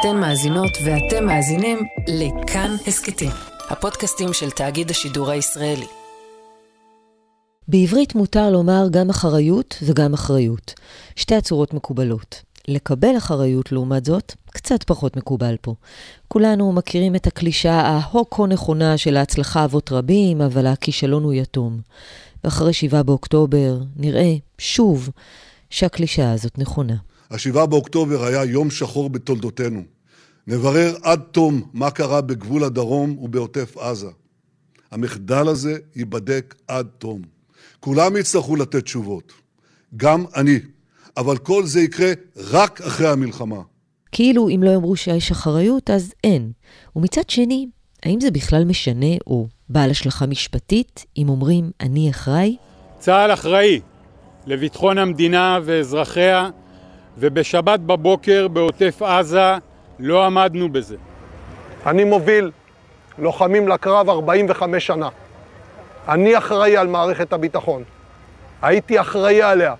אתן מאזינות ואתם מאזינים לכאן הסכתים, הפודקאסטים של תאגיד השידור הישראלי. בעברית מותר לומר גם אחריות וגם אחריות. שתי הצורות מקובלות. לקבל אחריות, לעומת זאת, קצת פחות מקובל פה. כולנו מכירים את הקלישאה ההוקו נכונה של ההצלחה אבות רבים, אבל הכישלון הוא יתום. ואחרי 7 באוקטובר נראה, שוב, שהקלישאה הזאת נכונה. השבעה באוקטובר היה יום שחור בתולדותינו. נברר עד תום מה קרה בגבול הדרום ובעוטף עזה. המחדל הזה ייבדק עד תום. כולם יצטרכו לתת תשובות. גם אני. אבל כל זה יקרה רק אחרי המלחמה. כאילו אם לא יאמרו שיש אחריות, אז אין. ומצד שני, האם זה בכלל משנה או בעל השלכה משפטית אם אומרים אני אחראי? צה"ל אחראי לביטחון המדינה ואזרחיה, ובשבת בבוקר בעוטף עזה לא עמדנו בזה. אני מוביל לוחמים לקרב 45 שנה. אני אחראי על מערכת הביטחון. הייתי אחראי עליה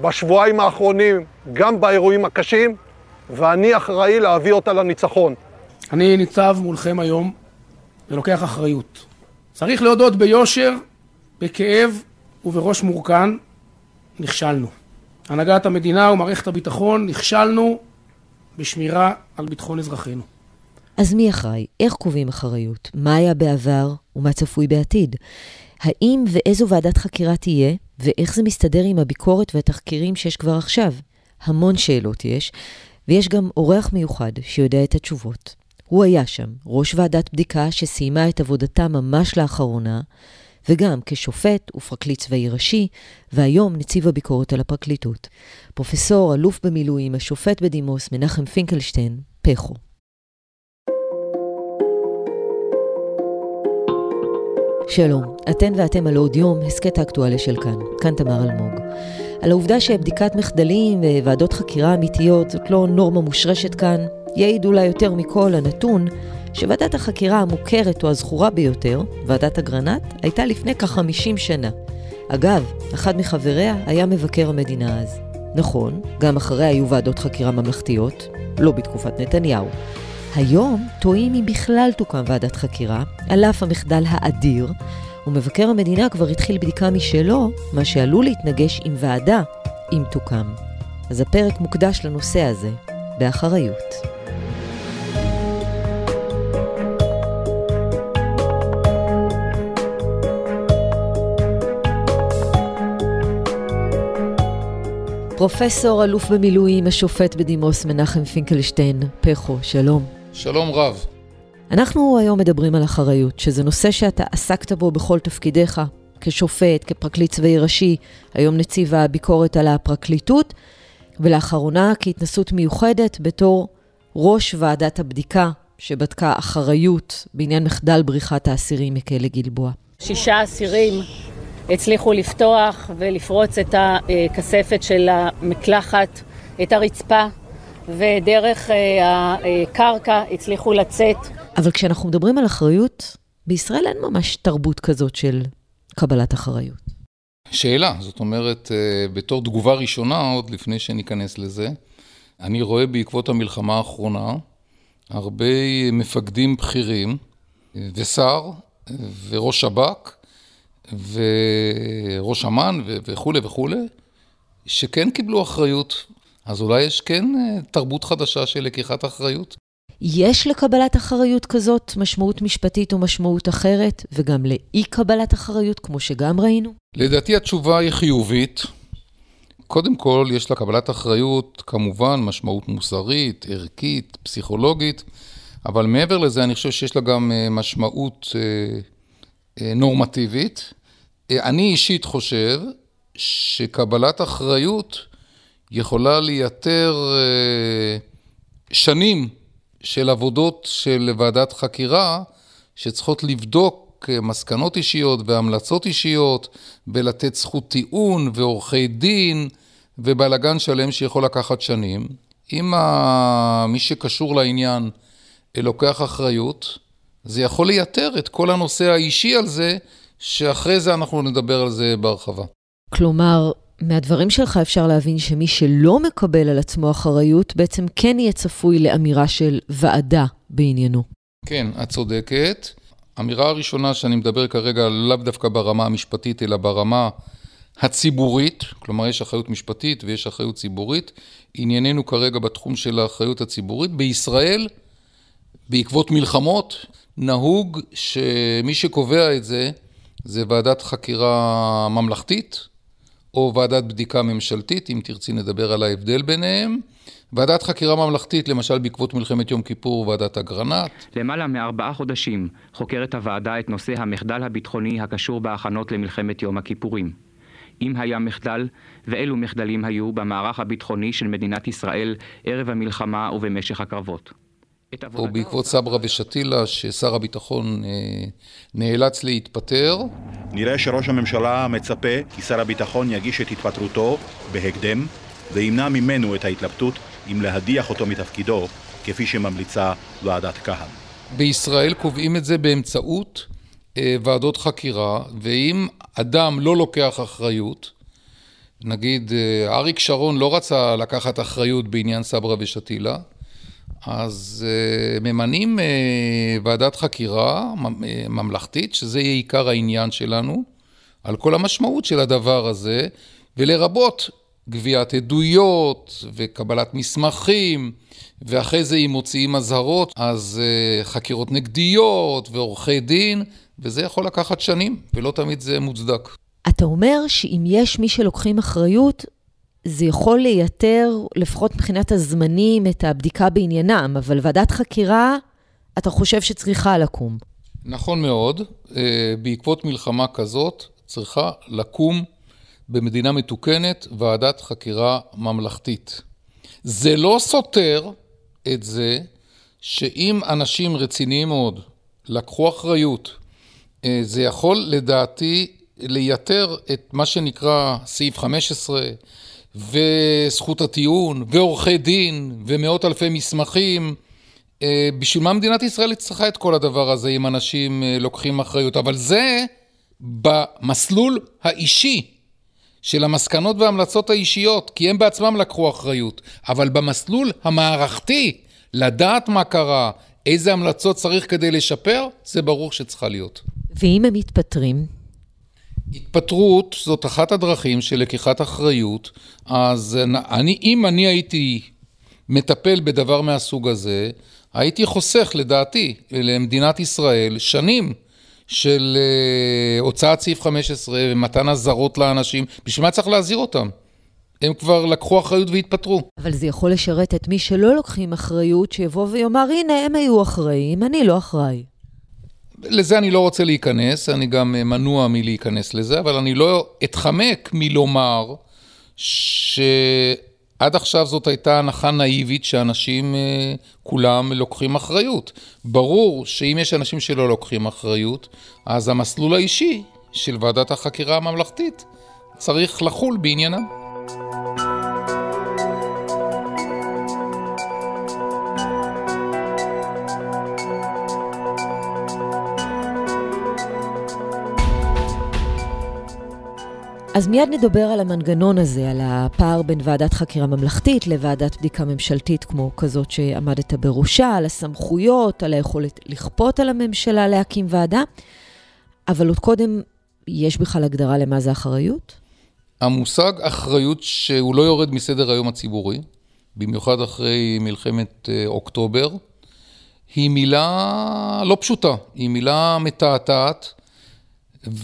בשבועיים האחרונים, גם באירועים הקשים, ואני אחראי להביא אותה לניצחון. אני ניצב מולכם היום ולוקח אחריות. צריך להודות ביושר, בכאב ובראש מורכן, נכשלנו. הנהגת המדינה ומערכת הביטחון נכשלנו בשמירה על ביטחון אזרחינו. אז מי אחראי? איך קובעים אחריות? מה היה בעבר ומה צפוי בעתיד? האם ואיזו ועדת חקירה תהיה, ואיך זה מסתדר עם הביקורת והתחקירים שיש כבר עכשיו? המון שאלות יש, ויש גם אורח מיוחד שיודע את התשובות. הוא היה שם, ראש ועדת בדיקה שסיימה את עבודתה ממש לאחרונה, וגם כשופט ופרקליט צבאי ראשי, והיום נציב הביקורת על הפרקליטות. פרופסור, אלוף במילואים, השופט בדימוס מנחם פינקלשטיין, פכו. שלום, אתן ואתם על עוד יום, הסכת האקטואליה של כאן. כאן תמר אלמוג. על העובדה שבדיקת מחדלים וועדות חקירה אמיתיות זאת לא נורמה מושרשת כאן, יעיד אולי יותר מכל הנתון שוועדת החקירה המוכרת או הזכורה ביותר, ועדת אגרנט, הייתה לפני כ-50 שנה. אגב, אחד מחבריה היה מבקר המדינה אז. נכון, גם אחריה היו ועדות חקירה ממלכתיות, לא בתקופת נתניהו. היום טועים אם בכלל תוקם ועדת חקירה, על אף המחדל האדיר, ומבקר המדינה כבר התחיל בדיקה משלו, מה שעלול להתנגש עם ועדה, אם תוקם. אז הפרק מוקדש לנושא הזה, באחריות. פרופסור אלוף במילואים, השופט בדימוס מנחם פינקלשטיין, פכו, שלום. שלום רב. אנחנו היום מדברים על אחריות, שזה נושא שאתה עסקת בו בכל תפקידיך, כשופט, כפרקליט צבאי ראשי, היום נציב הביקורת על הפרקליטות, ולאחרונה כהתנסות מיוחדת בתור ראש ועדת הבדיקה שבדקה אחריות בעניין מחדל בריחת האסירים מכלא גלבוע. שישה אסירים הצליחו לפתוח ולפרוץ את הכספת של המקלחת, את הרצפה, ודרך אה, הקרקע הצליחו לצאת. אבל כשאנחנו מדברים על אחריות, בישראל אין ממש תרבות כזאת של קבלת אחריות. שאלה, זאת אומרת, אה, בתור תגובה ראשונה, עוד לפני שניכנס לזה, אני רואה בעקבות המלחמה האחרונה הרבה מפקדים בכירים אה, ושר וראש שב"כ וראש אמ"ן וכולי וכולי, שכן קיבלו אחריות. אז אולי יש כן אה, תרבות חדשה של לקיחת אחריות? יש לקבלת אחריות כזאת משמעות משפטית או משמעות אחרת, וגם לאי קבלת אחריות, כמו שגם ראינו? לדעתי התשובה היא חיובית. קודם כל, יש לקבלת אחריות כמובן משמעות מוסרית, ערכית, פסיכולוגית, אבל מעבר לזה אני חושב שיש לה גם אה, משמעות אה, נורמטיבית. אני אישית חושב שקבלת אחריות יכולה לייתר שנים של עבודות של ועדת חקירה שצריכות לבדוק מסקנות אישיות והמלצות אישיות ולתת זכות טיעון ועורכי דין ובלאגן שלם שיכול לקחת שנים. אם מי שקשור לעניין לוקח אחריות, זה יכול לייתר את כל הנושא האישי על זה, שאחרי זה אנחנו נדבר על זה בהרחבה. כלומר, מהדברים שלך אפשר להבין שמי שלא מקבל על עצמו אחריות, בעצם כן יהיה צפוי לאמירה של ועדה בעניינו. כן, את צודקת. האמירה הראשונה שאני מדבר כרגע לאו דווקא ברמה המשפטית, אלא ברמה הציבורית, כלומר יש אחריות משפטית ויש אחריות ציבורית. ענייננו כרגע בתחום של האחריות הציבורית. בישראל, בעקבות מלחמות, נהוג שמי שקובע את זה, זה ועדת חקירה ממלכתית, או ועדת בדיקה ממשלתית, אם תרצי נדבר על ההבדל ביניהם. ועדת חקירה ממלכתית, למשל בעקבות מלחמת יום כיפור, ועדת אגרנט. למעלה מארבעה חודשים חוקרת הוועדה את נושא המחדל הביטחוני הקשור בהכנות למלחמת יום הכיפורים. אם היה מחדל, ואילו מחדלים היו במערך הביטחוני של מדינת ישראל ערב המלחמה ובמשך הקרבות. או בעקבות סברה ושתילה, ששר הביטחון אה, נאלץ להתפטר. נראה שראש הממשלה מצפה כי שר הביטחון יגיש את התפטרותו בהקדם וימנע ממנו את ההתלבטות אם להדיח אותו מתפקידו, כפי שממליצה ועדת כהן. בישראל קובעים את זה באמצעות אה, ועדות חקירה, ואם אדם לא לוקח אחריות, נגיד אה, אריק שרון לא רצה לקחת אחריות בעניין סברה ושתילה, אז uh, ממנים uh, ועדת חקירה ממלכתית, שזה יהיה עיקר העניין שלנו, על כל המשמעות של הדבר הזה, ולרבות גביית עדויות וקבלת מסמכים, ואחרי זה אם מוציאים אזהרות, אז uh, חקירות נגדיות ועורכי דין, וזה יכול לקחת שנים, ולא תמיד זה מוצדק. אתה אומר שאם יש מי שלוקחים אחריות, זה יכול לייתר, לפחות מבחינת הזמנים, את הבדיקה בעניינם, אבל ועדת חקירה, אתה חושב שצריכה לקום. נכון מאוד. אה, בעקבות מלחמה כזאת, צריכה לקום במדינה מתוקנת ועדת חקירה ממלכתית. זה לא סותר את זה שאם אנשים רציניים מאוד לקחו אחריות, אה, זה יכול לדעתי לייתר את מה שנקרא סעיף 15, וזכות הטיעון, ועורכי דין, ומאות אלפי מסמכים. אה, בשביל מה מדינת ישראל צריכה את כל הדבר הזה אם אנשים אה, לוקחים אחריות? אבל זה במסלול האישי של המסקנות וההמלצות האישיות, כי הם בעצמם לקחו אחריות. אבל במסלול המערכתי, לדעת מה קרה, איזה המלצות צריך כדי לשפר, זה ברור שצריכה להיות. ואם הם מתפטרים? התפטרות זאת אחת הדרכים של לקיחת אחריות, אז אני, אם אני הייתי מטפל בדבר מהסוג הזה, הייתי חוסך לדעתי למדינת ישראל שנים של uh, הוצאת סעיף 15 ומתן אזהרות לאנשים, בשביל מה צריך להזהיר אותם? הם כבר לקחו אחריות והתפטרו. אבל זה יכול לשרת את מי שלא לוקחים אחריות, שיבוא ויאמר, הנה, הם היו אחראים, אני לא אחראי. לזה אני לא רוצה להיכנס, אני גם אה, מנוע מלהיכנס לזה, אבל אני לא אתחמק מלומר שעד עכשיו זאת הייתה הנחה נאיבית שאנשים אה, כולם לוקחים אחריות. ברור שאם יש אנשים שלא לוקחים אחריות, אז המסלול האישי של ועדת החקירה הממלכתית צריך לחול בעניינם. אז מיד נדבר על המנגנון הזה, על הפער בין ועדת חקירה ממלכתית לוועדת בדיקה ממשלתית כמו כזאת שעמדת בראשה, על הסמכויות, על היכולת לכפות על הממשלה להקים ועדה. אבל עוד קודם, יש בכלל הגדרה למה זה אחריות? המושג אחריות שהוא לא יורד מסדר היום הציבורי, במיוחד אחרי מלחמת אה, אוקטובר, היא מילה לא פשוטה, היא מילה מתעתעת.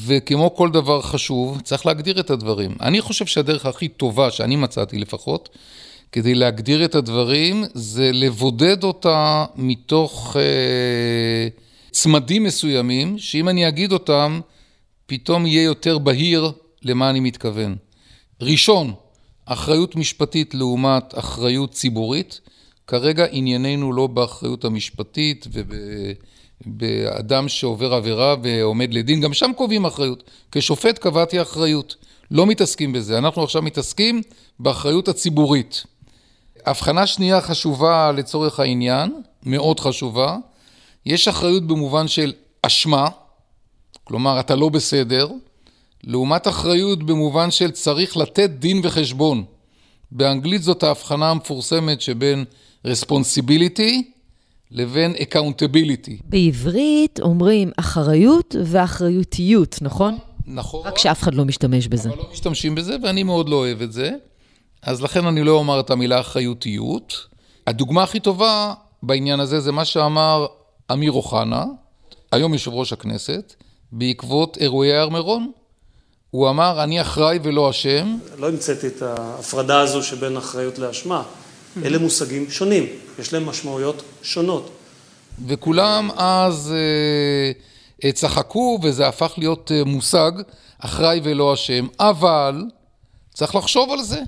וכמו כל דבר חשוב, צריך להגדיר את הדברים. אני חושב שהדרך הכי טובה, שאני מצאתי לפחות, כדי להגדיר את הדברים, זה לבודד אותה מתוך אה, צמדים מסוימים, שאם אני אגיד אותם, פתאום יהיה יותר בהיר למה אני מתכוון. ראשון, אחריות משפטית לעומת אחריות ציבורית. כרגע ענייננו לא באחריות המשפטית וב... באדם שעובר עבירה ועומד לדין, גם שם קובעים אחריות. כשופט קבעתי אחריות. לא מתעסקים בזה. אנחנו עכשיו מתעסקים באחריות הציבורית. הבחנה שנייה חשובה לצורך העניין, מאוד חשובה. יש אחריות במובן של אשמה, כלומר, אתה לא בסדר, לעומת אחריות במובן של צריך לתת דין וחשבון. באנגלית זאת ההבחנה המפורסמת שבין responsibility לבין accountability. בעברית אומרים אחריות ואחריותיות, נכון? נכון. רק שאף אחד לא משתמש בזה. אבל לא משתמשים בזה, ואני מאוד לא אוהב את זה. אז לכן אני לא אומר את המילה אחריותיות. הדוגמה הכי טובה בעניין הזה זה מה שאמר אמיר אוחנה, היום יושב ראש הכנסת, בעקבות אירועי הר מירון. הוא אמר, אני אחראי ולא אשם. לא המצאתי את ההפרדה הזו שבין אחריות לאשמה. אלה מושגים שונים, יש להם משמעויות שונות. וכולם אז אה, צחקו, וזה הפך להיות אה, מושג, אחראי ולא אשם, אבל צריך לחשוב על זה.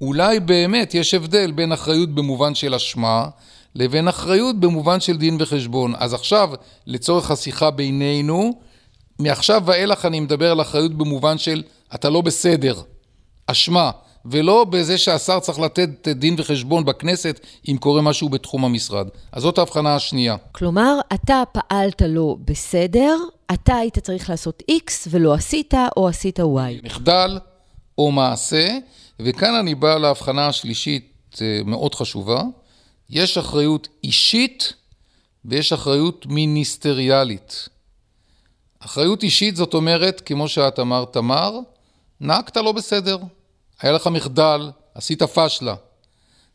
אולי באמת יש הבדל בין אחריות במובן של אשמה, לבין אחריות במובן של דין וחשבון. אז עכשיו, לצורך השיחה בינינו, מעכשיו ואילך אני מדבר על אחריות במובן של אתה לא בסדר, אשמה, ולא בזה שהשר צריך לתת דין וחשבון בכנסת אם קורה משהו בתחום המשרד. אז זאת ההבחנה השנייה. כלומר, אתה פעלת לא בסדר, אתה היית צריך לעשות X ולא עשית, או עשית Y. מחדל או מעשה, וכאן אני בא להבחנה השלישית אה, מאוד חשובה. יש אחריות אישית ויש אחריות מיניסטריאלית. אחריות אישית זאת אומרת, כמו שאת אמרת, תמר, נהגת לא בסדר, היה לך מחדל, עשית פשלה.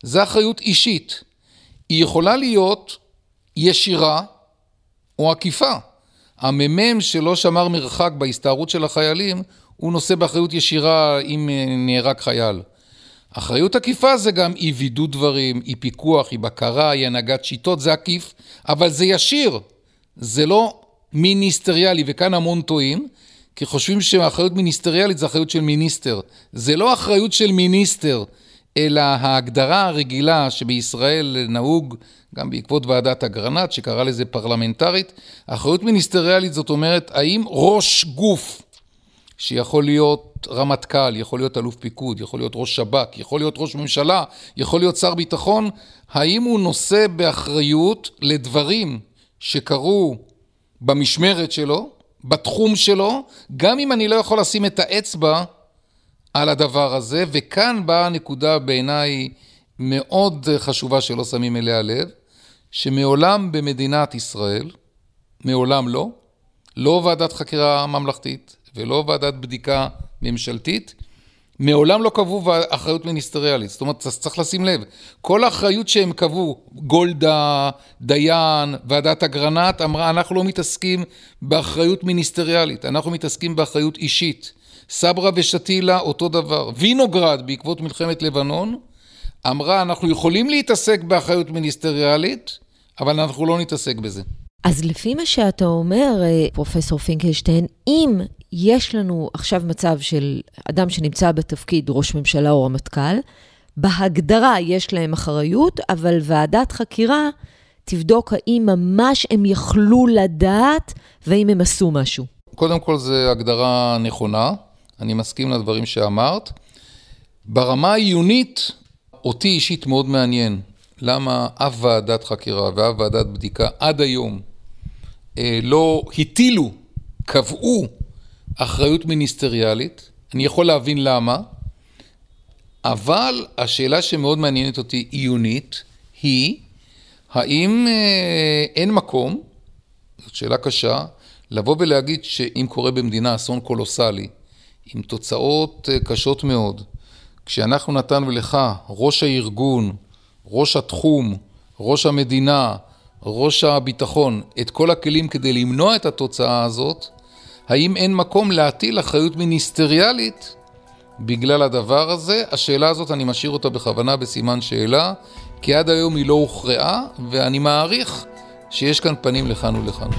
זה אחריות אישית. היא יכולה להיות ישירה או עקיפה. המ"מ שלא שמר מרחק בהסתערות של החיילים, הוא נושא באחריות ישירה אם נהרג חייל. אחריות עקיפה זה גם אי וידוא דברים, אי פיקוח, אי בקרה, אי הנהגת שיטות, זה עקיף, אבל זה ישיר, זה לא מיניסטריאלי, וכאן המון טועים, כי חושבים שאחריות מיניסטריאלית זה אחריות של מיניסטר. זה לא אחריות של מיניסטר, אלא ההגדרה הרגילה שבישראל נהוג, גם בעקבות ועדת אגרנט, שקרא לזה פרלמנטרית, אחריות מיניסטריאלית זאת אומרת, האם ראש גוף, שיכול להיות רמטכ"ל, יכול להיות אלוף פיקוד, יכול להיות ראש שב"כ, יכול להיות ראש ממשלה, יכול להיות שר ביטחון, האם הוא נושא באחריות לדברים שקרו במשמרת שלו, בתחום שלו, גם אם אני לא יכול לשים את האצבע על הדבר הזה, וכאן באה נקודה בעיניי מאוד חשובה שלא שמים אליה לב, שמעולם במדינת ישראל, מעולם לא, לא ועדת חקירה ממלכתית ולא ועדת בדיקה ממשלתית, מעולם לא קבעו אחריות מיניסטריאלית. זאת אומרת, צריך לשים לב, כל האחריות שהם קבעו, גולדה, דיין, ועדת אגרנט, אמרה, אנחנו לא מתעסקים באחריות מיניסטריאלית, אנחנו מתעסקים באחריות אישית. סברה ושתילה, אותו דבר. וינוגרד, בעקבות מלחמת לבנון, אמרה, אנחנו יכולים להתעסק באחריות מיניסטריאלית, אבל אנחנו לא נתעסק בזה. אז לפי מה שאתה אומר, אה, פרופסור פינקלשטיין, אם יש לנו עכשיו מצב של אדם שנמצא בתפקיד ראש ממשלה או רמטכ"ל, בהגדרה יש להם אחריות, אבל ועדת חקירה תבדוק האם ממש הם יכלו לדעת והאם הם עשו משהו. קודם כל זו הגדרה נכונה, אני מסכים לדברים שאמרת. ברמה העיונית, אותי אישית מאוד מעניין למה אף ועדת חקירה ואף ועדת בדיקה עד היום אה, לא הטילו, קבעו אחריות מיניסטריאלית, אני יכול להבין למה, אבל השאלה שמאוד מעניינת אותי עיונית היא, האם אה, אין מקום, זאת שאלה קשה, לבוא ולהגיד שאם קורה במדינה אסון קולוסלי, עם תוצאות אה, קשות מאוד, כשאנחנו נתנו לך, ראש הארגון, ראש התחום, ראש המדינה, ראש הביטחון, את כל הכלים כדי למנוע את התוצאה הזאת, האם אין מקום להטיל אחריות מיניסטריאלית בגלל הדבר הזה? השאלה הזאת אני משאיר אותה בכוונה בסימן שאלה, כי עד היום היא לא הוכרעה, ואני מעריך שיש כאן פנים לכאן ולכאן.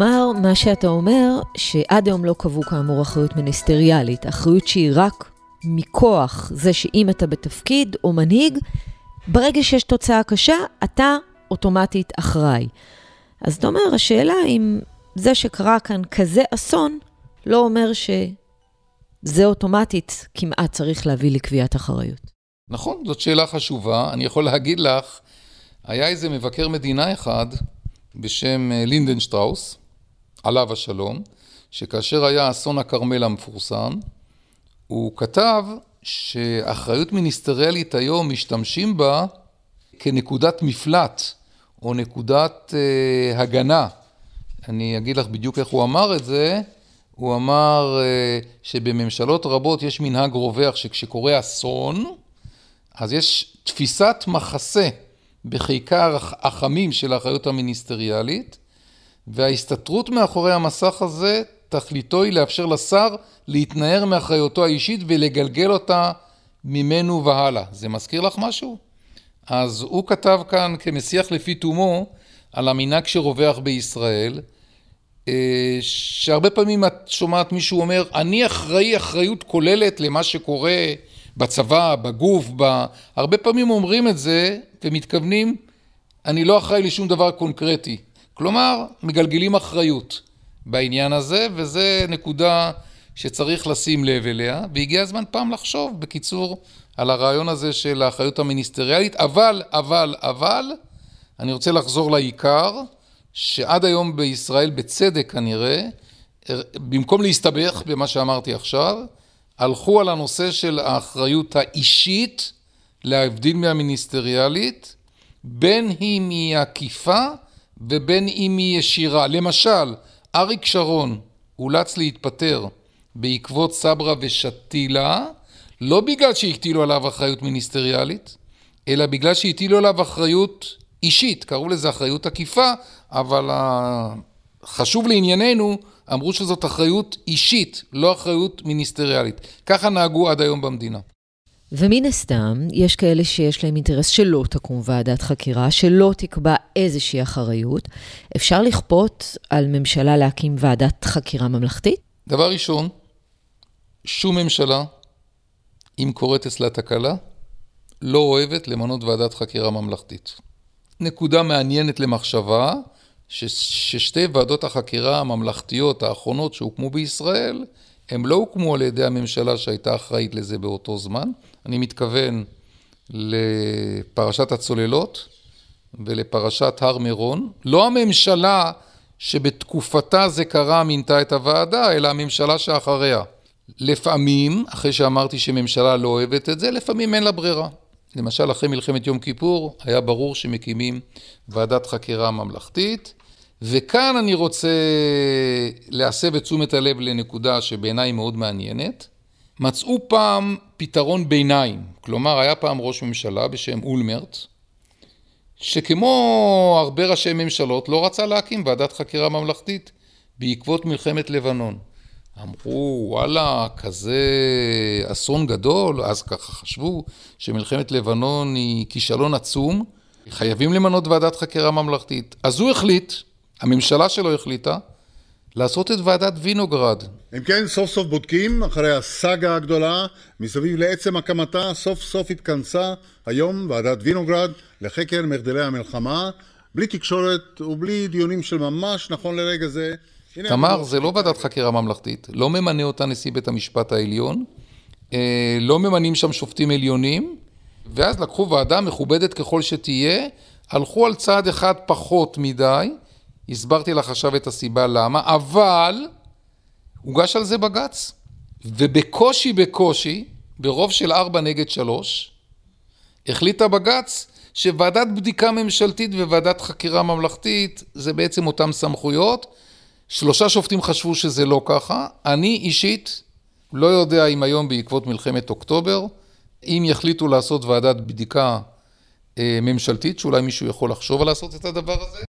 כלומר, מה שאתה אומר, שעד היום לא קבעו כאמור אחריות מיניסטריאלית, אחריות שהיא רק מכוח זה שאם אתה בתפקיד או מנהיג, ברגע שיש תוצאה קשה, אתה אוטומטית אחראי. אז אתה אומר, השאלה אם זה שקרה כאן כזה אסון, לא אומר שזה אוטומטית כמעט צריך להביא לקביעת אחריות. נכון, זאת שאלה חשובה. אני יכול להגיד לך, היה איזה מבקר מדינה אחד בשם אה, לינדן שטראוס, עליו השלום, שכאשר היה אסון הכרמל המפורסם, הוא כתב שאחריות מיניסטריאלית היום משתמשים בה כנקודת מפלט או נקודת אה, הגנה. אני אגיד לך בדיוק איך הוא אמר את זה. הוא אמר אה, שבממשלות רבות יש מנהג רווח שכשקורה אסון, אז יש תפיסת מחסה בחיקר החמים של האחריות המיניסטריאלית, וההסתתרות מאחורי המסך הזה, תכליתו היא לאפשר לשר להתנער מאחריותו האישית ולגלגל אותה ממנו והלאה. זה מזכיר לך משהו? אז הוא כתב כאן כמשיח לפי תומו על המנהג שרווח בישראל, אה, שהרבה פעמים את שומעת מישהו אומר, אני אחראי אחריות כוללת למה שקורה בצבא, בגוף, ב... הרבה פעמים אומרים את זה ומתכוונים, אני לא אחראי לשום דבר קונקרטי. כלומר, מגלגלים אחריות בעניין הזה, וזה נקודה שצריך לשים לב אליה, והגיע הזמן פעם לחשוב, בקיצור, על הרעיון הזה של האחריות המיניסטריאלית, אבל, אבל, אבל, אני רוצה לחזור לעיקר, שעד היום בישראל, בצדק כנראה, במקום להסתבך במה שאמרתי עכשיו, הלכו על הנושא של האחריות האישית, להבדיל מהמיניסטריאלית, בין היא עקיפה ובין אם היא ישירה. למשל, אריק שרון אולץ להתפטר בעקבות סברה ושתילה, לא בגלל שהטילו עליו אחריות מיניסטריאלית, אלא בגלל שהטילו עליו אחריות אישית, קראו לזה אחריות עקיפה, אבל חשוב לענייננו, אמרו שזאת אחריות אישית, לא אחריות מיניסטריאלית. ככה נהגו עד היום במדינה. ומן הסתם, יש כאלה שיש להם אינטרס שלא תקום ועדת חקירה, שלא תקבע איזושהי אחריות. אפשר לכפות על ממשלה להקים ועדת חקירה ממלכתית? דבר ראשון, שום ממשלה, אם קורית אצלה תקלה, לא אוהבת למנות ועדת חקירה ממלכתית. נקודה מעניינת למחשבה, ש, ששתי ועדות החקירה הממלכתיות האחרונות שהוקמו בישראל, הם לא הוקמו על ידי הממשלה שהייתה אחראית לזה באותו זמן. אני מתכוון לפרשת הצוללות ולפרשת הר מירון. לא הממשלה שבתקופתה זה קרה מינתה את הוועדה, אלא הממשלה שאחריה. לפעמים, אחרי שאמרתי שממשלה לא אוהבת את זה, לפעמים אין לה ברירה. למשל, אחרי מלחמת יום כיפור, היה ברור שמקימים ועדת חקירה ממלכתית, וכאן אני רוצה להסב את תשומת הלב לנקודה שבעיניי מאוד מעניינת. מצאו פעם פתרון ביניים, כלומר היה פעם ראש ממשלה בשם אולמרט, שכמו הרבה ראשי ממשלות לא רצה להקים ועדת חקירה ממלכתית בעקבות מלחמת לבנון. אמרו, וואלה, כזה אסון גדול, אז ככה חשבו שמלחמת לבנון היא כישלון עצום, חייבים למנות ועדת חקירה ממלכתית. אז הוא החליט הממשלה שלו החליטה לעשות את ועדת וינוגרד. אם כן, סוף סוף בודקים, אחרי הסאגה הגדולה, מסביב לעצם הקמתה, סוף סוף התכנסה היום ועדת וינוגרד לחקר מחדלי המלחמה, בלי תקשורת ובלי דיונים של ממש, נכון לרגע זה. תמר, זה לא ועדת חקירה ממלכתית, לא ממנה אותה נשיא בית המשפט העליון, אה, לא ממנים שם שופטים עליונים, ואז לקחו ועדה מכובדת ככל שתהיה, הלכו על צעד אחד פחות מדי, הסברתי לך עכשיו את הסיבה למה, אבל הוגש על זה בג"ץ, ובקושי בקושי, ברוב של ארבע נגד שלוש, החליטה בג"ץ שוועדת בדיקה ממשלתית וועדת חקירה ממלכתית זה בעצם אותן סמכויות. שלושה שופטים חשבו שזה לא ככה. אני אישית לא יודע אם היום בעקבות מלחמת אוקטובר, אם יחליטו לעשות ועדת בדיקה אה, ממשלתית, שאולי מישהו יכול לחשוב על לעשות את הדבר הזה,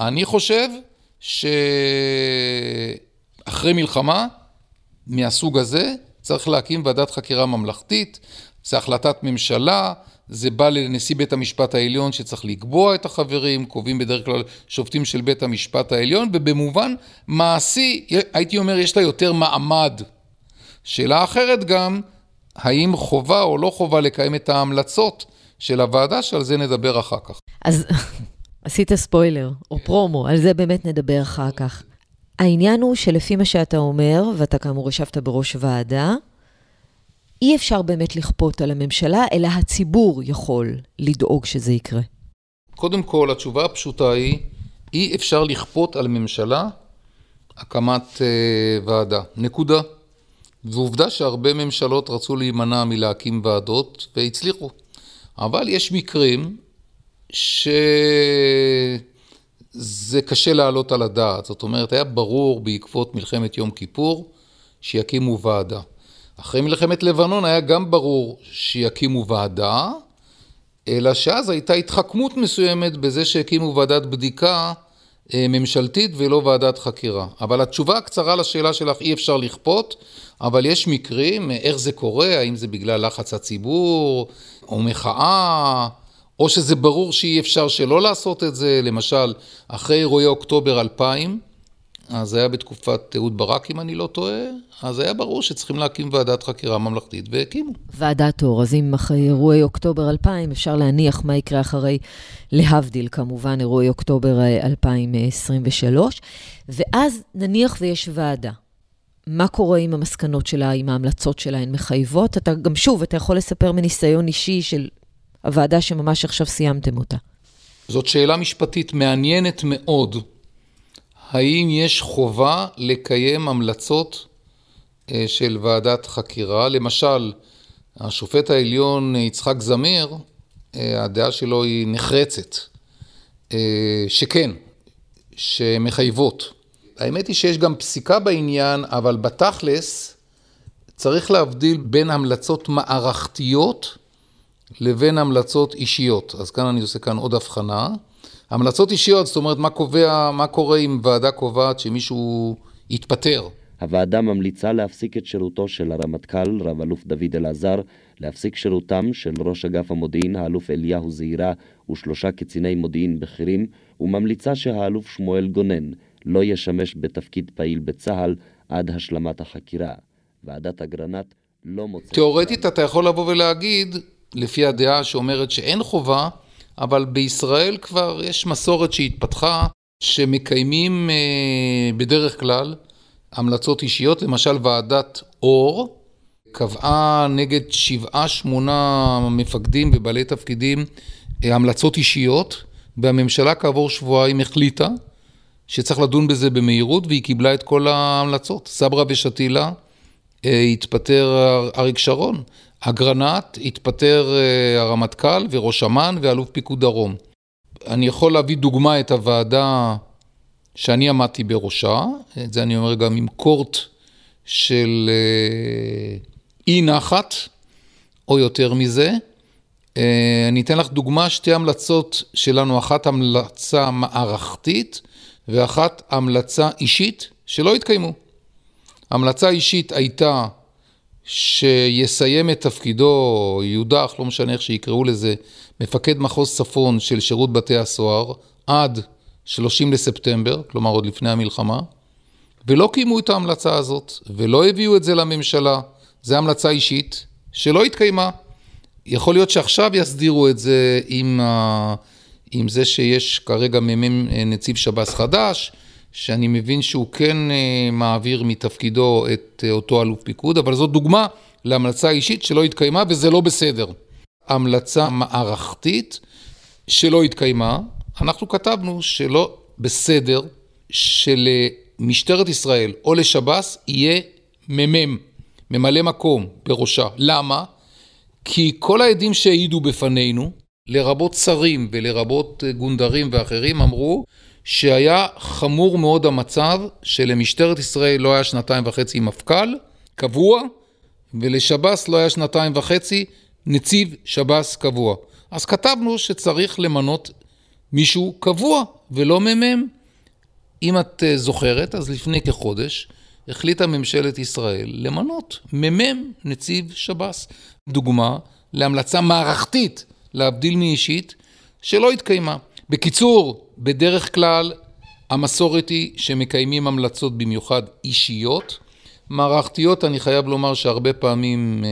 אני חושב שאחרי מלחמה מהסוג הזה צריך להקים ועדת חקירה ממלכתית, זה החלטת ממשלה, זה בא לנשיא בית המשפט העליון שצריך לקבוע את החברים, קובעים בדרך כלל שופטים של בית המשפט העליון, ובמובן מעשי, הייתי אומר, יש לה יותר מעמד. שאלה אחרת גם, האם חובה או לא חובה לקיים את ההמלצות של הוועדה, שעל זה נדבר אחר כך. אז עשית ספוילר, או פרומו, על זה באמת נדבר אחר כך. העניין הוא שלפי מה שאתה אומר, ואתה כאמור ישבת בראש ועדה, אי אפשר באמת לכפות על הממשלה, אלא הציבור יכול לדאוג שזה יקרה. קודם כל, התשובה הפשוטה היא, אי אפשר לכפות על ממשלה הקמת אה, ועדה. נקודה. ועובדה שהרבה ממשלות רצו להימנע מלהקים ועדות והצליחו. אבל יש מקרים שזה קשה להעלות על הדעת. זאת אומרת, היה ברור בעקבות מלחמת יום כיפור שיקימו ועדה. אחרי מלחמת לבנון היה גם ברור שיקימו ועדה, אלא שאז הייתה התחכמות מסוימת בזה שהקימו ועדת בדיקה אה, ממשלתית ולא ועדת חקירה. אבל התשובה הקצרה לשאלה שלך אי אפשר לכפות, אבל יש מקרים, איך זה קורה, האם זה בגלל לחץ הציבור, או מחאה, או שזה ברור שאי אפשר שלא לעשות את זה, למשל, אחרי אירועי אוקטובר 2000, אז היה בתקופת אהוד ברק, אם אני לא טועה, אז היה ברור שצריכים להקים ועדת חקירה ממלכתית, והקימו. ועדת אור, אז אם אחרי אירועי אוקטובר 2000, אפשר להניח מה יקרה אחרי, להבדיל כמובן, אירועי אוקטובר 2023, ואז נניח ויש ועדה. מה קורה עם המסקנות שלה, עם ההמלצות שלה, הן מחייבות? אתה גם שוב, אתה יכול לספר מניסיון אישי של הוועדה שממש עכשיו סיימתם אותה. זאת שאלה משפטית מעניינת מאוד. האם יש חובה לקיים המלצות אה, של ועדת חקירה? למשל, השופט העליון יצחק זמיר, אה, הדעה שלו היא נחרצת, אה, שכן, שמחייבות. האמת היא שיש גם פסיקה בעניין, אבל בתכלס צריך להבדיל בין המלצות מערכתיות לבין המלצות אישיות. אז כאן אני עושה כאן עוד הבחנה. המלצות אישיות, זאת אומרת, מה קובע, מה קורה אם ועדה קובעת שמישהו יתפטר? הוועדה ממליצה להפסיק את שירותו של הרמטכ"ל, רב-אלוף דוד אלעזר, להפסיק שירותם של ראש אגף המודיעין, האלוף אליהו זעירה, ושלושה קציני מודיעין בכירים, וממליצה שהאלוף שמואל גונן לא ישמש בתפקיד פעיל בצה"ל עד השלמת החקירה. ועדת אגרנט לא מוצאת... תאורטית אתה יכול לבוא ולהגיד, לפי הדעה שאומרת שאין חובה, אבל בישראל כבר יש מסורת שהתפתחה, שמקיימים אה, בדרך כלל המלצות אישיות, למשל ועדת אור, קבעה נגד שבעה שמונה מפקדים ובעלי תפקידים אה, המלצות אישיות, והממשלה כעבור שבועיים החליטה שצריך לדון בזה במהירות, והיא קיבלה את כל ההמלצות. סברה ושתילה אה, התפטר אריק שרון, אגרנט התפטר אה, הרמטכ"ל וראש אמ"ן ואלוף פיקוד דרום. אני יכול להביא דוגמה את הוועדה שאני עמדתי בראשה, את זה אני אומר גם עם קורט של אה, אי נחת, או יותר מזה. אני אתן לך דוגמה, שתי המלצות שלנו, אחת המלצה מערכתית ואחת המלצה אישית שלא התקיימו. המלצה אישית הייתה שיסיים את תפקידו, יודח, לא משנה איך שיקראו לזה, מפקד מחוז צפון של שירות בתי הסוהר עד 30 לספטמבר, כלומר עוד לפני המלחמה, ולא קיימו את ההמלצה הזאת, ולא הביאו את זה לממשלה. זו המלצה אישית שלא התקיימה. יכול להיות שעכשיו יסדירו את זה עם, ה... עם זה שיש כרגע מ"מ נציב שב"ס חדש, שאני מבין שהוא כן אה, מעביר מתפקידו את אה, אותו אלוף פיקוד, אבל זו דוגמה להמלצה אישית שלא התקיימה וזה לא בסדר. המלצה מערכתית שלא התקיימה, אנחנו כתבנו שלא בסדר שלמשטרת ישראל או לשב"ס יהיה מ"מ, ממלא מקום בראשה. למה? כי כל העדים שהעידו בפנינו, לרבות שרים ולרבות אה, גונדרים ואחרים, אמרו שהיה חמור מאוד המצב שלמשטרת ישראל לא היה שנתיים וחצי מפכ"ל קבוע, ולשב"ס לא היה שנתיים וחצי נציב שב"ס קבוע. אז כתבנו שצריך למנות מישהו קבוע ולא מ"מ. אם את אה, זוכרת, אז לפני כחודש החליטה ממשלת ישראל למנות מ"מ נציב שב"ס. דוגמה להמלצה מערכתית, להבדיל מאישית, שלא התקיימה. בקיצור, בדרך כלל המסורת היא שמקיימים המלצות במיוחד אישיות. מערכתיות, אני חייב לומר שהרבה פעמים אה,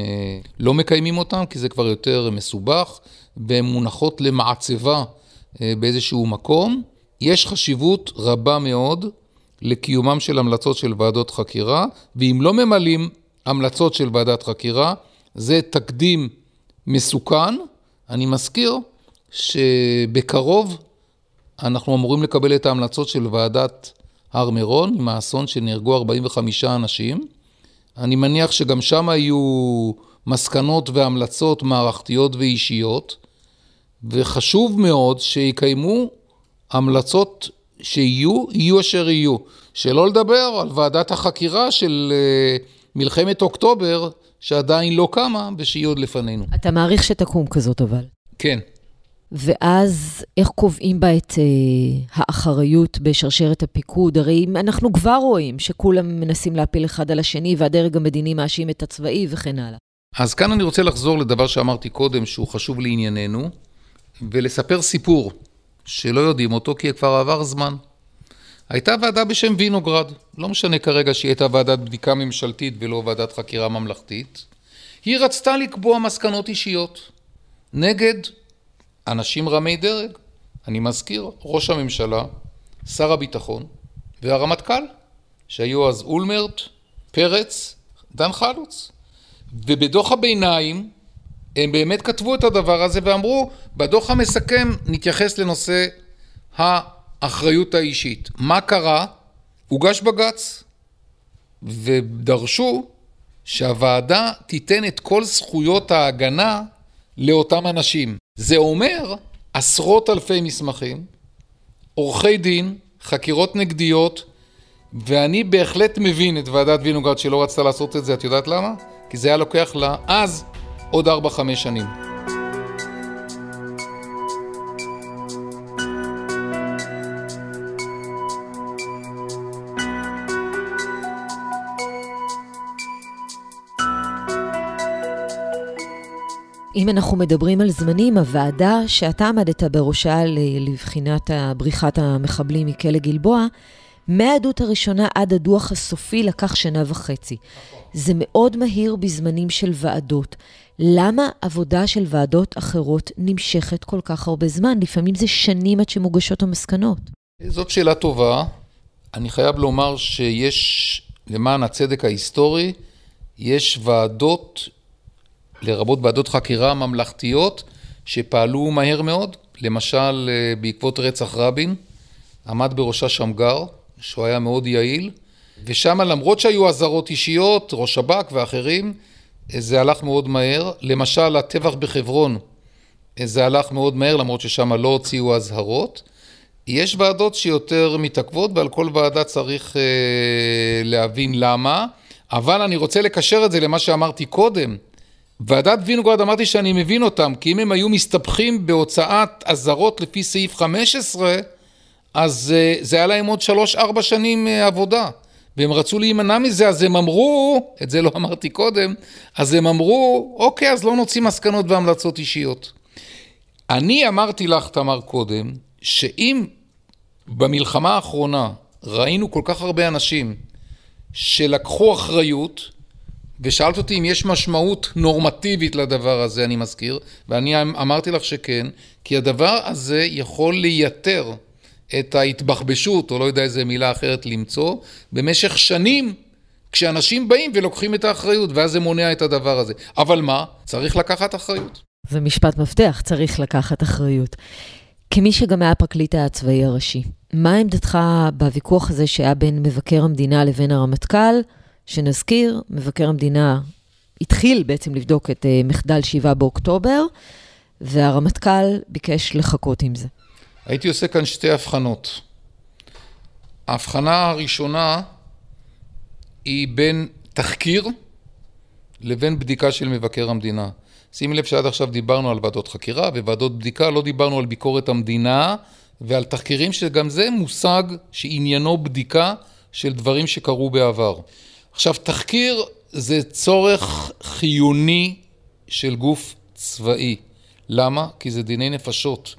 לא מקיימים אותן, כי זה כבר יותר מסובך, והן מונחות למעצבה אה, באיזשהו מקום. יש חשיבות רבה מאוד לקיומם של המלצות של ועדות חקירה, ואם לא ממלאים המלצות של ועדת חקירה, זה תקדים מסוכן. אני מזכיר שבקרוב אנחנו אמורים לקבל את ההמלצות של ועדת הר מירון, עם האסון שנהרגו 45 אנשים. אני מניח שגם שם יהיו מסקנות והמלצות מערכתיות ואישיות, וחשוב מאוד שיקיימו המלצות שיהיו, יהיו אשר יהיו. שלא לדבר על ועדת החקירה של אה, מלחמת אוקטובר, שעדיין לא קמה ושהיא עוד לפנינו. אתה מעריך שתקום כזאת אבל. כן. ואז איך קובעים בה את אה, האחריות בשרשרת הפיקוד? הרי אנחנו כבר רואים שכולם מנסים להפיל אחד על השני והדרג המדיני מאשים את הצבאי וכן הלאה. אז כאן אני רוצה לחזור לדבר שאמרתי קודם, שהוא חשוב לענייננו, ולספר סיפור שלא יודעים אותו כי כבר עבר זמן. הייתה ועדה בשם וינוגרד, לא משנה כרגע שהיא הייתה ועדת בדיקה ממשלתית ולא ועדת חקירה ממלכתית. היא רצתה לקבוע מסקנות אישיות נגד אנשים רמי דרג. אני מזכיר, ראש הממשלה, שר הביטחון והרמטכ"ל, שהיו אז אולמרט, פרץ, דן חלוץ. ובדוח הביניים הם באמת כתבו את הדבר הזה ואמרו, בדוח המסכם נתייחס לנושא האחריות האישית. מה קרה? הוגש בג"ץ ודרשו שהוועדה תיתן את כל זכויות ההגנה לאותם אנשים. זה אומר עשרות אלפי מסמכים, עורכי דין, חקירות נגדיות, ואני בהחלט מבין את ועדת וינוגרד שלא רצתה לעשות את זה, את יודעת למה? כי זה היה לוקח לה אז עוד 4-5 שנים. אם אנחנו מדברים על זמנים, הוועדה שאתה עמדת בראשה לבחינת בריחת המחבלים מכלא גלבוע, מהעדות הראשונה עד הדוח הסופי לקח שנה וחצי. זה מאוד מהיר בזמנים של ועדות. למה עבודה של ועדות אחרות נמשכת כל כך הרבה זמן? לפעמים זה שנים עד שמוגשות המסקנות. זאת שאלה טובה. אני חייב לומר שיש, למען הצדק ההיסטורי, יש ועדות, לרבות ועדות חקירה ממלכתיות, שפעלו מהר מאוד. למשל, אה, בעקבות רצח רבין, עמד בראשה שמגר, שהוא היה מאוד יעיל, ושם למרות שהיו אזהרות אישיות, ראש שב"כ ואחרים, זה הלך מאוד מהר. למשל, הטבח בחברון, זה הלך מאוד מהר, למרות ששם לא הוציאו אזהרות. יש ועדות שיותר מתעכבות, ועל כל ועדה צריך אה, להבין למה, אבל אני רוצה לקשר את זה למה שאמרתי קודם. ועדת וינוגרד אמרתי שאני מבין אותם, כי אם הם היו מסתבכים בהוצאת אזהרות לפי סעיף 15, אז אה, זה היה להם עוד 3-4 שנים אה, עבודה. והם רצו להימנע מזה, אז הם אמרו, את זה לא אמרתי קודם, אז הם אמרו, אוקיי, אז לא נוציא מסקנות והמלצות אישיות. אני אמרתי לך, תמר, קודם, שאם במלחמה האחרונה ראינו כל כך הרבה אנשים שלקחו אחריות, ושאלת אותי אם יש משמעות נורמטיבית לדבר הזה, אני מזכיר, ואני אמרתי לך שכן, כי הדבר הזה יכול לייתר את ההתבחבשות, או לא יודע איזה מילה אחרת למצוא, במשך שנים, כשאנשים באים ולוקחים את האחריות, ואז זה מונע את הדבר הזה. אבל מה? צריך לקחת אחריות. זה משפט מפתח, צריך לקחת אחריות. כמי שגם היה פרקליט הצבאי הראשי, מה עמדתך בוויכוח הזה שהיה בין מבקר המדינה לבין הרמטכ"ל, שנזכיר, מבקר המדינה התחיל בעצם לבדוק את אה, מחדל 7 באוקטובר, והרמטכ"ל ביקש לחכות עם זה. הייתי עושה כאן שתי הבחנות. ההבחנה הראשונה היא בין תחקיר לבין בדיקה של מבקר המדינה. שימי לב שעד עכשיו דיברנו על ועדות חקירה וועדות בדיקה, לא דיברנו על ביקורת המדינה ועל תחקירים שגם זה מושג שעניינו בדיקה של דברים שקרו בעבר. עכשיו, תחקיר זה צורך חיוני של גוף צבאי. למה? כי זה דיני נפשות.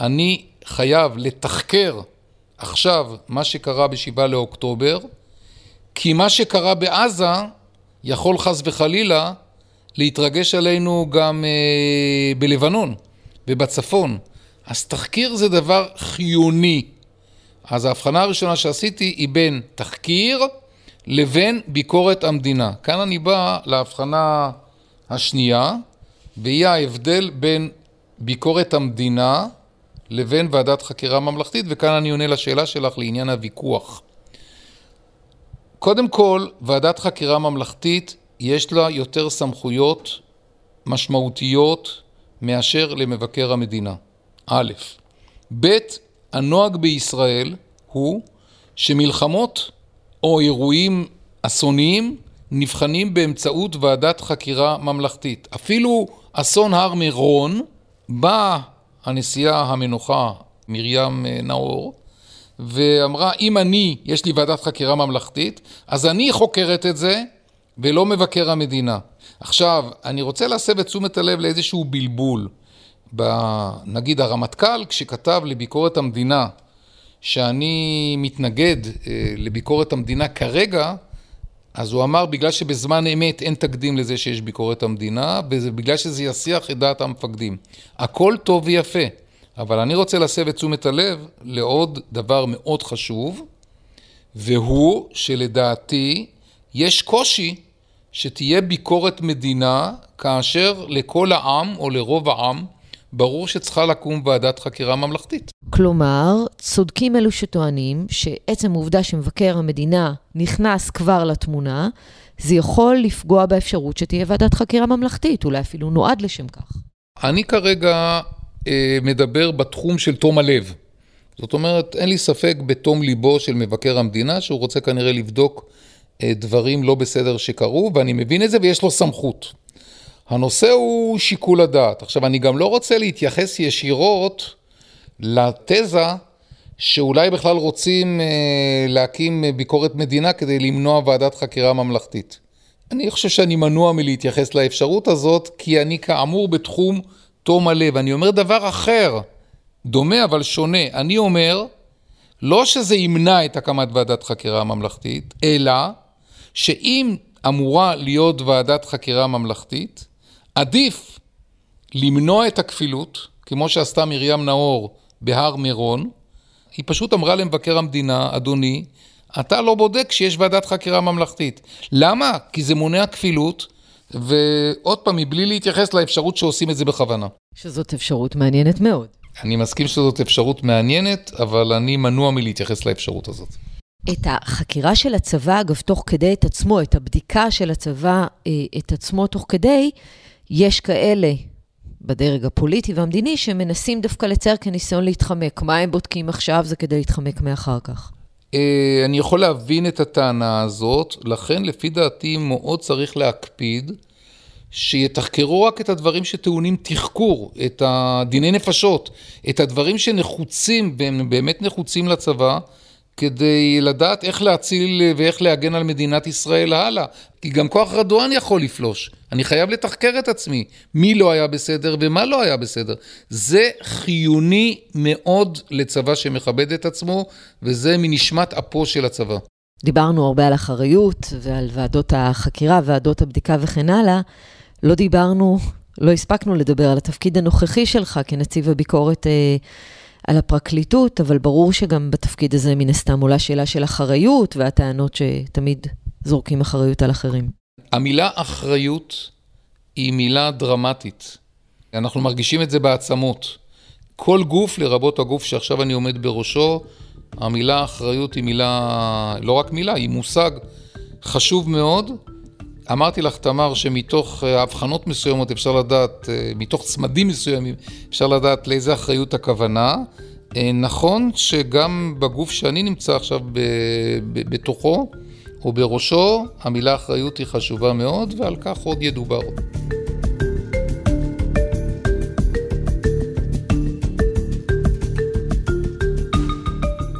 אני חייב לתחקר עכשיו מה שקרה ב-7 לאוקטובר, כי מה שקרה בעזה יכול חס וחלילה להתרגש עלינו גם אה, בלבנון ובצפון. אז תחקיר זה דבר חיוני. אז ההבחנה הראשונה שעשיתי היא בין תחקיר לבין ביקורת המדינה. כאן אני בא להבחנה השנייה, והיא ההבדל בין ביקורת המדינה לבין ועדת חקירה ממלכתית, וכאן אני עונה לשאלה שלך לעניין הוויכוח. קודם כל, ועדת חקירה ממלכתית יש לה יותר סמכויות משמעותיות מאשר למבקר המדינה. א', ב', הנוהג בישראל הוא שמלחמות או אירועים אסוניים נבחנים באמצעות ועדת חקירה ממלכתית. אפילו אסון הר מירון, באה הנשיאה המנוחה מרים נאור ואמרה אם אני, יש לי ועדת חקירה ממלכתית, אז אני חוקרת את זה ולא מבקר המדינה. עכשיו, אני רוצה להסב את תשומת הלב לאיזשהו בלבול. נגיד הרמטכ"ל, כשכתב לביקורת המדינה שאני מתנגד אה, לביקורת המדינה כרגע, אז הוא אמר בגלל שבזמן אמת אין תקדים לזה שיש ביקורת המדינה, ובגלל שזה יסיח את דעת המפקדים. הכל טוב ויפה, אבל אני רוצה להסב את תשומת הלב לעוד דבר מאוד חשוב, והוא שלדעתי יש קושי שתהיה ביקורת מדינה כאשר לכל העם או לרוב העם ברור שצריכה לקום ועדת חקירה ממלכתית. כלומר, צודקים אלו שטוענים שעצם העובדה שמבקר המדינה נכנס כבר לתמונה, זה יכול לפגוע באפשרות שתהיה ועדת חקירה ממלכתית, אולי אפילו נועד לשם כך. אני כרגע אה, מדבר בתחום של תום הלב. זאת אומרת, אין לי ספק בתום ליבו של מבקר המדינה, שהוא רוצה כנראה לבדוק אה, דברים לא בסדר שקרו, ואני מבין את זה ויש לו סמכות. הנושא הוא שיקול הדעת. עכשיו, אני גם לא רוצה להתייחס ישירות לתזה שאולי בכלל רוצים אה, להקים ביקורת מדינה כדי למנוע ועדת חקירה ממלכתית. אני חושב שאני מנוע מלהתייחס לאפשרות הזאת, כי אני כאמור בתחום תום הלב. אני אומר דבר אחר, דומה אבל שונה. אני אומר, לא שזה ימנע את הקמת ועדת חקירה ממלכתית, אלא שאם אמורה להיות ועדת חקירה ממלכתית, עדיף למנוע את הכפילות, כמו שעשתה מרים נאור בהר מירון, היא פשוט אמרה למבקר המדינה, אדוני, אתה לא בודק שיש ועדת חקירה ממלכתית. למה? כי זה מונע כפילות, ועוד פעם, מבלי להתייחס לאפשרות שעושים את זה בכוונה. שזאת אפשרות מעניינת מאוד. אני מסכים שזאת אפשרות מעניינת, אבל אני מנוע מלהתייחס לאפשרות הזאת. את החקירה של הצבא, אגב, תוך כדי את עצמו, את הבדיקה של הצבא, אה, את עצמו תוך כדי, יש כאלה בדרג הפוליטי והמדיני שמנסים דווקא לצייר כניסיון להתחמק. מה הם בודקים עכשיו זה כדי להתחמק מאחר כך. אה, אני יכול להבין את הטענה הזאת, לכן לפי דעתי מאוד צריך להקפיד שיתחקרו רק את הדברים שטעונים תחקור, את הדיני נפשות, את הדברים שנחוצים והם באמת נחוצים לצבא. כדי לדעת איך להציל ואיך להגן על מדינת ישראל הלאה. כי גם כוח רדואן יכול לפלוש. אני חייב לתחקר את עצמי, מי לא היה בסדר ומה לא היה בסדר. זה חיוני מאוד לצבא שמכבד את עצמו, וזה מנשמת אפו של הצבא. דיברנו הרבה על אחריות ועל ועדות החקירה, ועדות הבדיקה וכן הלאה. לא דיברנו, לא הספקנו לדבר על התפקיד הנוכחי שלך כנציב הביקורת. אה, על הפרקליטות, אבל ברור שגם בתפקיד הזה מן הסתם עולה שאלה של אחריות והטענות שתמיד זורקים אחריות על אחרים. המילה אחריות היא מילה דרמטית. אנחנו מרגישים את זה בעצמות. כל גוף, לרבות הגוף שעכשיו אני עומד בראשו, המילה אחריות היא מילה, לא רק מילה, היא מושג חשוב מאוד. אמרתי לך, תמר, שמתוך אה, הבחנות מסוימות אפשר לדעת, אה, מתוך צמדים מסוימים, אפשר לדעת לאיזה אחריות הכוונה. אה, נכון שגם בגוף שאני נמצא עכשיו בתוכו, או בראשו, המילה אחריות היא חשובה מאוד, ועל כך עוד ידובר.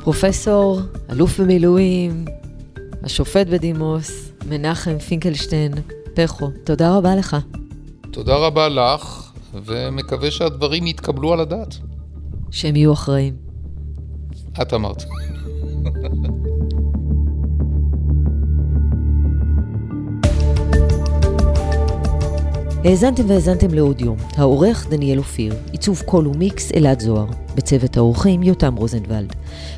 פרופסור, אלוף במילואים, השופט בדימוס, מנחם פינקלשטיין פכו, תודה רבה לך. תודה רבה לך, ומקווה שהדברים יתקבלו על הדעת. שהם יהיו אחראים. את אמרת. האזנתם והאזנתם לעוד יום. העורך דניאל אופיר, עיצוב קול ומיקס אלעד זוהר. בצוות האורחים יותם רוזנבלד.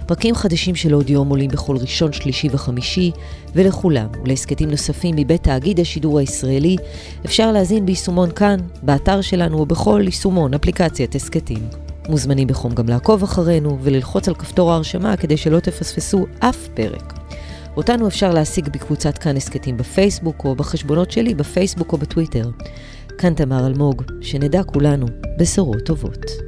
פרקים חדשים של עוד יום עולים בכל ראשון, שלישי וחמישי, ולכולם ולהסכתים נוספים מבית תאגיד השידור הישראלי אפשר להזין ביישומון כאן, באתר שלנו או בכל יישומון, אפליקציית הסכתים. מוזמנים בחום גם לעקוב אחרינו וללחוץ על כפתור ההרשמה כדי שלא תפספסו אף פרק. אותנו אפשר להשיג בקבוצת כאן הסכתים בפייסבוק או בחשבונות שלי בפייסבוק או בטוויטר. כאן תמר אלמוג, שנדע כולנו בשורות טובות.